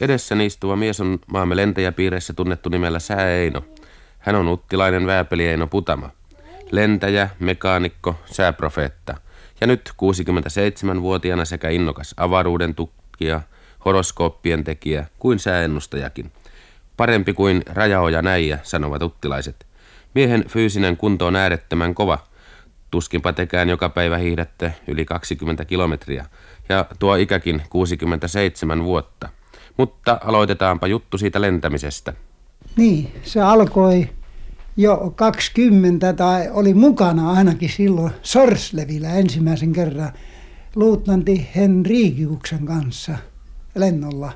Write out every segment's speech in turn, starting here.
Edessäni istuva mies on maamme lentäjäpiireissä tunnettu nimellä Sää Eino. Hän on uttilainen vääpeli Eino Putama. Lentäjä, mekaanikko, sääprofeetta. Ja nyt 67-vuotiaana sekä innokas avaruuden tutkija, horoskooppien tekijä kuin sääennustajakin. Parempi kuin rajaoja näijä, sanovat uttilaiset. Miehen fyysinen kunto on äärettömän kova. Tuskinpa tekään joka päivä hiihdätte yli 20 kilometriä. Ja tuo ikäkin 67 vuotta. Mutta aloitetaanpa juttu siitä lentämisestä. Niin, se alkoi jo 20 tai oli mukana ainakin silloin Sorslevillä ensimmäisen kerran luutnantti Henrikiuksen kanssa lennolla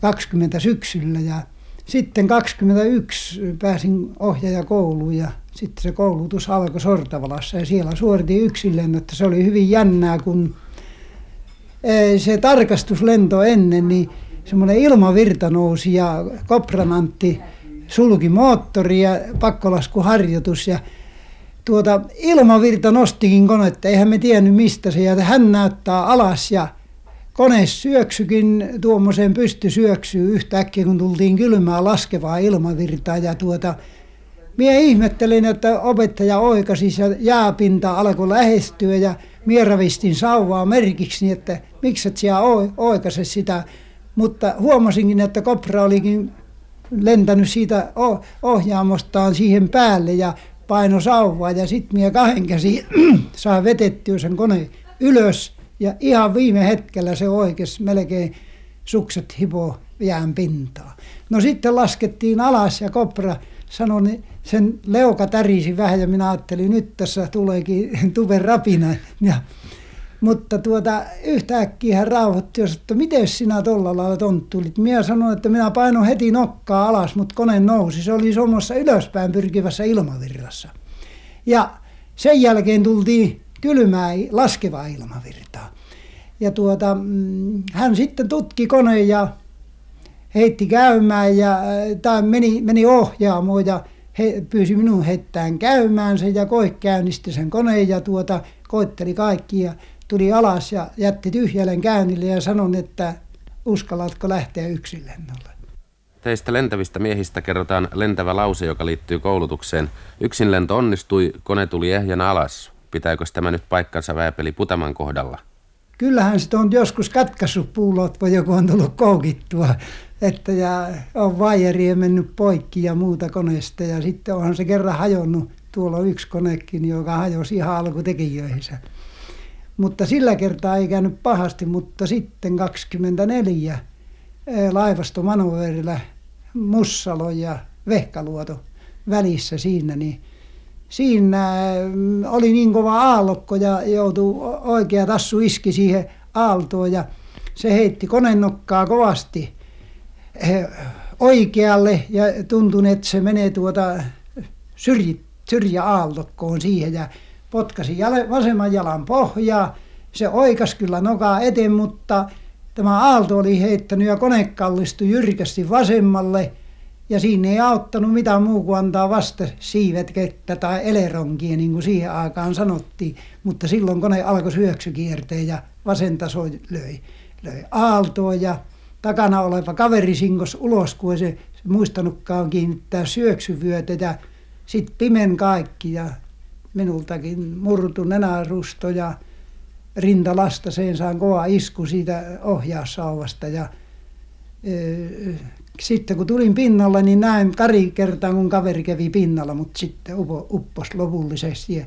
20 syksyllä ja sitten 21 pääsin ohjaajakouluun ja sitten se koulutus alkoi Sortavalassa ja siellä suoritin yksin että Se oli hyvin jännää, kun eh, se tarkastuslento ennen, niin semmoinen ilmavirta nousi ja kopranantti sulki moottori ja pakkolaskuharjoitus ja tuota, ilmavirta nostikin konetta, eihän me tiennyt mistä se, ja hän näyttää alas ja kone syöksykin tuommoiseen pystysyöksyyn yhtäkkiä, kun tultiin kylmää laskevaa ilmavirtaa ja tuota, Mie ihmettelin, että opettaja oikasi ja jääpinta alkoi lähestyä ja mie ravistin sauvaa merkiksi, niin että miksi et siellä oikase sitä. Mutta huomasinkin, että kopra olikin lentänyt siitä ohjaamostaan siihen päälle ja paino sauvaa ja sitten minä kahden käsi saa vetettyä sen koneen ylös ja ihan viime hetkellä se oikeus melkein sukset hipo jään pintaa. No sitten laskettiin alas ja kopra sanoi, niin sen leuka tärisi vähän ja minä ajattelin, nyt tässä tuleekin tuven rapina. Ja mutta tuota, yhtäkkiä hän rauhoitti, että miten sinä tuolla lailla tonttulit. Minä sanoin, että minä painoin heti nokkaa alas, mutta kone nousi. Se oli sommossa ylöspäin pyrkivässä ilmavirrassa. Ja sen jälkeen tultiin kylmää laskevaa ilmavirtaa. Ja tuota, mm, hän sitten tutki koneen ja heitti käymään ja tai meni, meni ohjaamoon ja he, pyysi minun heittämään käymään sen ja koe käynnisti sen koneen ja tuota, koitteli kaikki ja tuli alas ja jätti tyhjälle käynnille ja sanon, että uskallatko lähteä yksin lennolle. Teistä lentävistä miehistä kerrotaan lentävä lause, joka liittyy koulutukseen. Yksin lento onnistui, kone tuli ehjänä alas. Pitääkö tämä nyt paikkansa vääpeli Putaman kohdalla? Kyllähän sitä on joskus katkaissut puulot, voi joku on tullut koukittua. Että ja on vaijeria mennyt poikki ja muuta koneesta. Ja sitten onhan se kerran hajonnut. Tuolla on yksi konekin, joka hajosi ihan alkutekijöihinsä. Mutta sillä kertaa ei käynyt pahasti, mutta sitten 24 laivasto Manoverillä Mussalo ja Vehkaluoto välissä siinä, niin siinä oli niin kova aallokko ja joutui oikea tassu iski siihen aaltoon ja se heitti konennokkaa kovasti oikealle ja tuntui, että se menee tuota syrjäaallokkoon siihen ja potkasi vasemman jalan pohjaa. Se oikas kyllä nokaa eteen, mutta tämä aalto oli heittänyt ja kone kallistui jyrkästi vasemmalle. Ja siinä ei auttanut mitään muu kuin antaa vasta siivet kettä tai eleronkia, niin kuin siihen aikaan sanottiin. Mutta silloin kone alkoi syöksykierteen ja vasen taso löi, löi aaltoa ja takana oleva kaveri sinkos ulos, kun ei se, se muistanutkaan kiinnittää syöksyvyötä ja sitten pimen kaikki ja minultakin murtu nenärusto ja rintalastaseen saan kova isku siitä ohjaussauvasta ja e, sitten kun tulin pinnalle, niin näin kari kertaa, kun kaveri kävi pinnalla, mutta sitten upo, uppos lopullisesti. Ja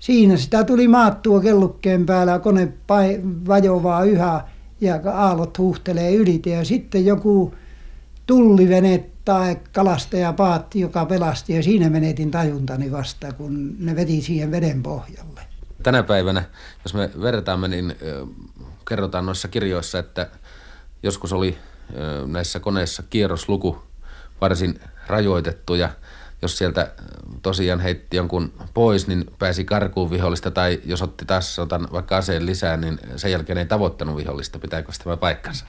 siinä sitä tuli maattua kellukkeen päällä, kone vajovaa yhä ja aallot huuhtelee ylite. Ja sitten joku tullivene tai paatti, joka pelasti ja siinä menetin tajuntani vasta, kun ne veti siihen veden pohjalle. Tänä päivänä, jos me vertaamme, niin kerrotaan noissa kirjoissa, että joskus oli näissä koneissa kierrosluku varsin rajoitettu ja jos sieltä tosiaan heitti jonkun pois, niin pääsi karkuun vihollista tai jos otti taas otan vaikka aseen lisää, niin sen jälkeen ei tavoittanut vihollista. Pitääkö tämä paikkansa?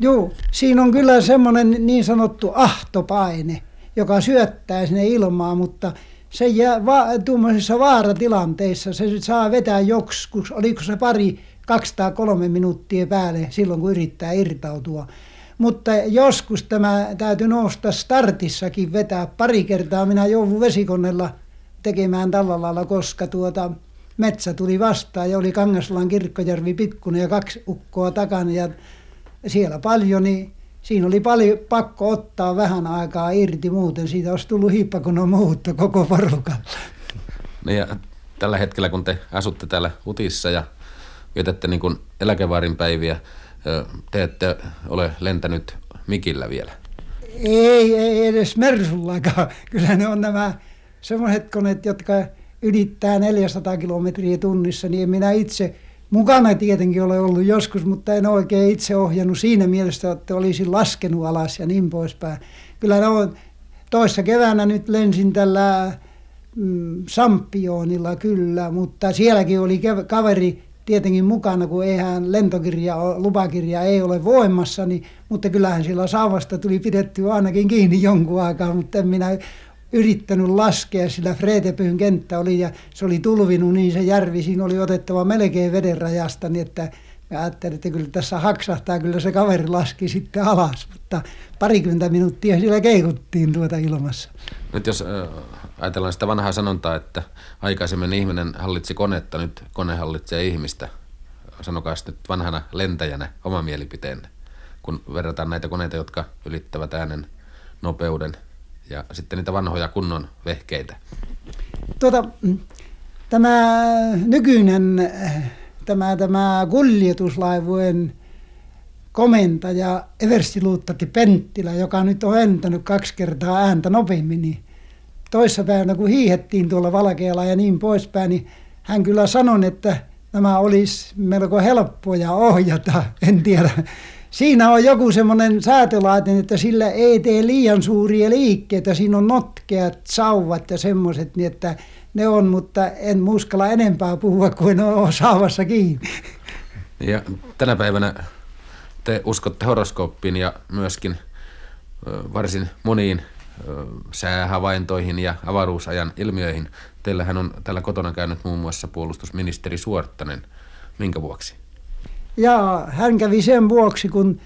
Joo, siinä on kyllä semmoinen niin sanottu ahtopaine, joka syöttää sinne ilmaa, mutta se jää va- tuommoisissa vaaratilanteissa, se saa vetää joskus, oliko se pari, kaksi tai kolme minuuttia päälle silloin, kun yrittää irtautua. mutta joskus tämä täytyy nousta startissakin vetää. Pari kertaa minä joudun vesikonnella tekemään tällä lailla, koska tuota, metsä tuli vastaan ja oli Kangaslan kirkkojärvi pikkunen ja kaksi ukkoa takana ja siellä paljon, niin siinä oli paljon pakko ottaa vähän aikaa irti, muuten siitä olisi tullut hiippakunnon muutto koko porukalla. No ja tällä hetkellä, kun te asutte täällä Utissa ja vietätte niin kuin eläkevaarin päiviä, te ette ole lentänyt mikillä vielä? Ei, ei edes Mersullakaan. Kyllä ne on nämä semmoiset koneet, jotka ylittää 400 kilometriä tunnissa, niin en minä itse mukana tietenkin ole ollut joskus, mutta en oikein itse ohjannut siinä mielessä, että olisin laskenut alas ja niin poispäin. Kyllä ne on, toissa keväänä nyt lensin tällä mm, Sampionilla kyllä, mutta sielläkin oli kaveri tietenkin mukana, kun eihän lentokirja, lupakirja ei ole voimassa, niin, mutta kyllähän sillä saavasta tuli pidetty ainakin kiinni jonkun aikaa, mutta en minä yrittänyt laskea, sillä Freetepyyn kenttä oli ja se oli tulvinut, niin se järvi siinä oli otettava melkein veden rajasta, niin että mä ajattelin, että kyllä tässä haksahtaa, kyllä se kaveri laski sitten alas, mutta parikymmentä minuuttia siellä keikuttiin tuota ilmassa. Nyt jos ajatellaan sitä vanhaa sanontaa, että aikaisemmin ihminen hallitsi konetta, nyt kone hallitsee ihmistä. Sanokaa nyt vanhana lentäjänä oma mielipiteenne, kun verrataan näitä koneita, jotka ylittävät äänen nopeuden ja sitten niitä vanhoja kunnon vehkeitä. Tuota, tämä nykyinen tämä, tämä kuljetuslaivujen komentaja Everstiluuttati Penttilä, joka nyt on entänyt kaksi kertaa ääntä nopeammin, niin toissapäivänä kun hiihettiin tuolla Valkealla ja niin poispäin, niin hän kyllä sanoi, että nämä olisi melko helppoja ohjata, en tiedä. Siinä on joku semmoinen säätölaitin, että sillä ei tee liian suuria liikkeitä. Siinä on notkeat sauvat ja semmoiset, niin että ne on, mutta en muskalla enempää puhua kuin on saavassa kiinni. Ja tänä päivänä te uskotte horoskooppiin ja myöskin varsin moniin säähavaintoihin ja avaruusajan ilmiöihin. Teillähän on täällä kotona käynyt muun muassa puolustusministeri Suorttanen. Minkä vuoksi? Ja hän kävi sen vuoksi, kun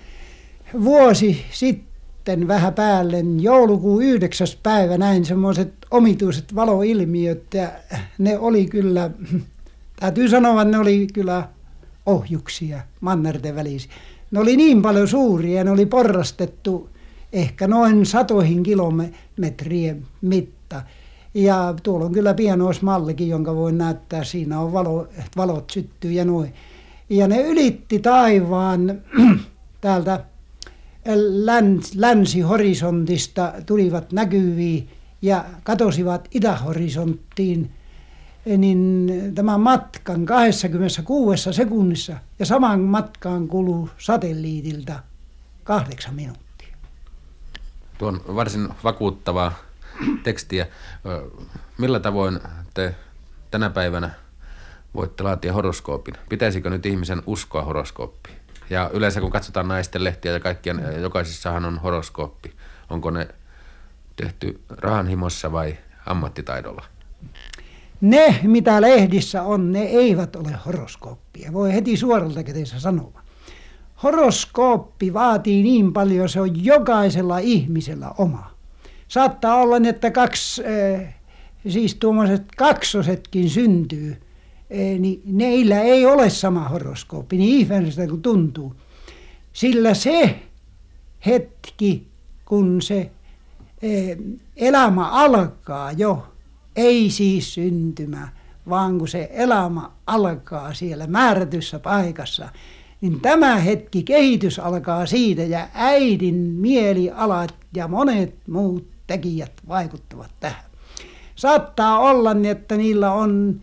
vuosi sitten vähän päälle, joulukuun yhdeksäs päivä näin semmoiset omituiset valoilmiöt ja ne oli kyllä, täytyy sanoa, ne oli kyllä ohjuksia mannerten välisiä. Ne oli niin paljon suuria, ne oli porrastettu ehkä noin satoihin kilometrien mitta. Ja tuolla on kyllä pienoismallikin, jonka voi näyttää. Siinä on valo, valot syttyy ja noin. Ja ne ylitti taivaan täältä läns, länsihorisontista tulivat näkyviin ja katosivat itähorisonttiin niin tämän matkan 26 sekunnissa ja saman matkaan kuluu satelliitilta kahdeksan minuuttia. Tuo on varsin vakuuttavaa tekstiä. Millä tavoin te tänä päivänä voitte laatia horoskoopin? Pitäisikö nyt ihmisen uskoa horoskooppiin? Ja yleensä kun katsotaan naisten lehtiä ja kaikkien, jokaisessahan on horoskooppi. Onko ne tehty rahanhimossa vai ammattitaidolla? Ne, mitä lehdissä on, ne eivät ole horoskooppia. Voi heti suoralta käteensä sanoa horoskooppi vaatii niin paljon, se on jokaisella ihmisellä oma. Saattaa olla, että kaksi, eh, siis tuommoiset kaksosetkin syntyy, eh, niin neillä ei ole sama horoskooppi, niin ihmeelliseltä kuin tuntuu. Sillä se hetki, kun se elämä alkaa jo, ei siis syntymä, vaan kun se elämä alkaa siellä määrätyssä paikassa, niin tämä hetki kehitys alkaa siitä ja äidin mielialat ja monet muut tekijät vaikuttavat tähän. Saattaa olla niin, että niillä on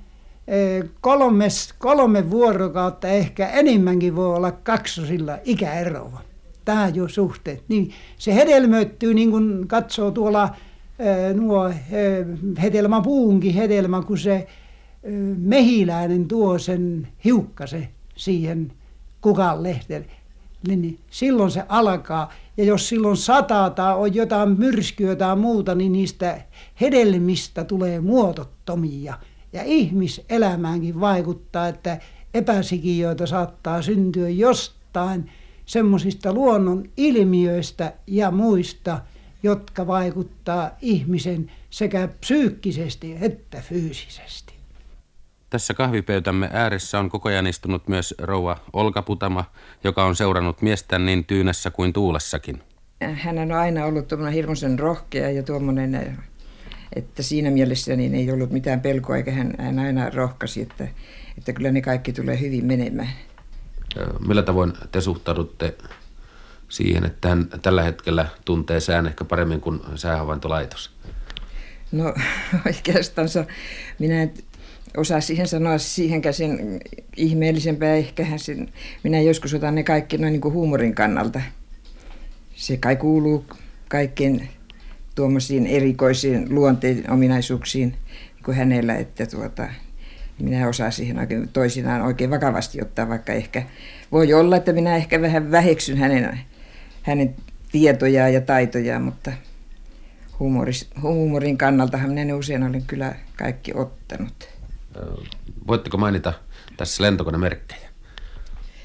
e, kolmes, kolme vuorokautta, ehkä enemmänkin voi olla kaksosilla ikäeroa. Tämä jo suhteet. Niin se hedelmöittyy niin kuin katsoo tuolla nuo hedelmäpuunkin hedelmä, kun se mehiläinen tuo sen hiukkasen siihen kukaan lehti, niin silloin se alkaa. Ja jos silloin sataa tai on jotain myrskyä tai muuta, niin niistä hedelmistä tulee muotottomia. Ja ihmiselämäänkin vaikuttaa, että epäsikiöitä saattaa syntyä jostain semmoisista luonnon ilmiöistä ja muista, jotka vaikuttaa ihmisen sekä psyykkisesti että fyysisesti. Tässä kahvipöytämme ääressä on koko ajan istunut myös rouva Olka Putama, joka on seurannut miestään niin tyynessä kuin tuulessakin. Hän on aina ollut tuommoinen hirmuisen rohkea ja tuommoinen, että siinä mielessä niin ei ollut mitään pelkoa, eikä hän, hän aina rohkasi, että, että kyllä ne kaikki tulee hyvin menemään. Millä tavoin te suhtaudutte siihen, että hän tällä hetkellä tuntee sään ehkä paremmin kuin säähavaintolaitos? No oikeastaan minä en osaa siihen sanoa siihen käsin ihmeellisempää. Ehkä sen, minä joskus otan ne kaikki noin niin kuin huumorin kannalta. Se kai kuuluu kaikkien tuommoisiin erikoisiin luonteen ominaisuuksiin niin kuin hänellä, että tuota, minä osaan siihen oikein, toisinaan oikein vakavasti ottaa, vaikka ehkä voi olla, että minä ehkä vähän väheksyn hänen, hänen tietojaan ja taitojaan, mutta huumoris, huumorin kannaltahan minä ne usein olen kyllä kaikki ottanut. Voitteko mainita tässä lentokonemerkkejä?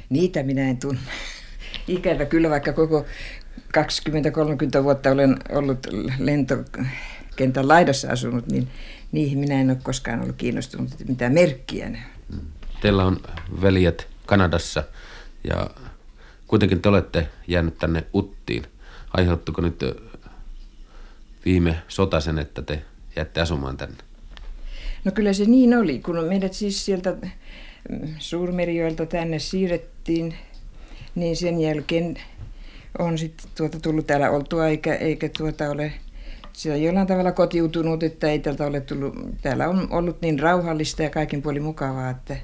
Niitä minä en tunne. Ikävä kyllä, vaikka koko 20-30 vuotta olen ollut lentokentän laidassa asunut, niin niihin minä en ole koskaan ollut kiinnostunut, että mitä merkkiä ne. Teillä on veljet Kanadassa ja kuitenkin te olette jäänyt tänne Uttiin. Aiheuttuko nyt viime sota sen, että te jäätte asumaan tänne? No kyllä se niin oli, kun meidät siis sieltä mm, Suurmerijoelta tänne siirrettiin, niin sen jälkeen on sitten tuota tullut täällä oltua, eikä, eikä tuota ole sitä jollain tavalla kotiutunut, että ei täältä ole tullut, täällä on ollut niin rauhallista ja kaikin puolin mukavaa, että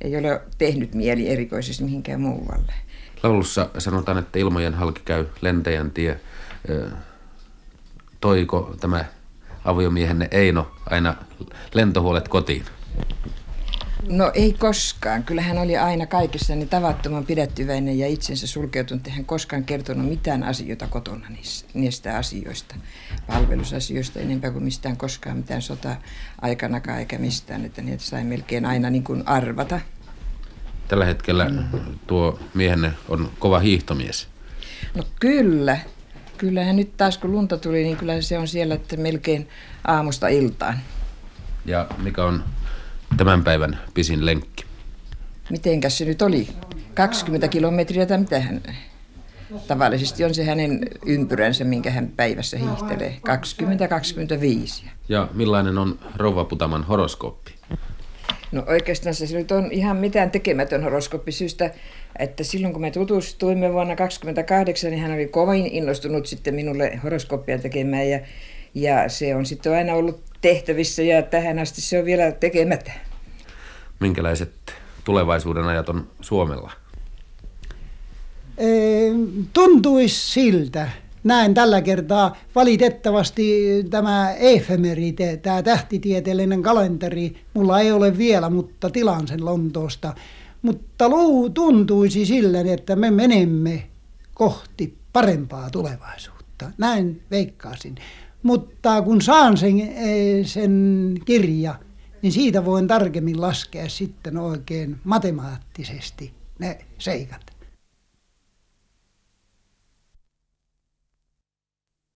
ei ole tehnyt mieli erikoisesti mihinkään muualle. Laulussa sanotaan, että ilmojen halki käy lentäjän tie. Toiko tämä aviomiehenne Eino aina lentohuolet kotiin? No ei koskaan. Kyllä hän oli aina kaikessa niin tavattoman pidettyväinen ja itsensä sulkeutunut. Hän koskaan kertonut mitään asioita kotona niistä, niistä asioista, palvelusasioista enempää kuin mistään koskaan mitään sota-aikanakaan eikä mistään. Että niitä sai melkein aina niin kuin arvata. Tällä hetkellä tuo miehenne on kova hiihtomies. No kyllä. Kyllähän nyt taas kun lunta tuli, niin kyllä se on siellä että melkein aamusta iltaan. Ja mikä on tämän päivän pisin lenkki? Mitenkäs se nyt oli? 20 kilometriä tai mitä hän... Tavallisesti on se hänen ympyränsä, minkä hän päivässä hiihtelee. 20-25. Ja millainen on rouva Putaman horoskooppi? No oikeastaan se nyt on ihan mitään tekemätön horoskooppi syystä, että silloin kun me tutustuimme vuonna 28, niin hän oli kovin innostunut sitten minulle horoskooppia tekemään ja, ja se on sitten aina ollut tehtävissä ja tähän asti se on vielä tekemättä. Minkälaiset tulevaisuuden ajat on Suomella? Tuntuisi siltä, näin tällä kertaa valitettavasti tämä efemerite, tämä tähtitieteellinen kalenteri, mulla ei ole vielä, mutta tilaan sen Lontoosta. Mutta luu tuntuisi sillä, että me menemme kohti parempaa tulevaisuutta. Näin veikkaasin. Mutta kun saan sen, eh, sen kirja, niin siitä voin tarkemmin laskea sitten oikein matemaattisesti ne seikat.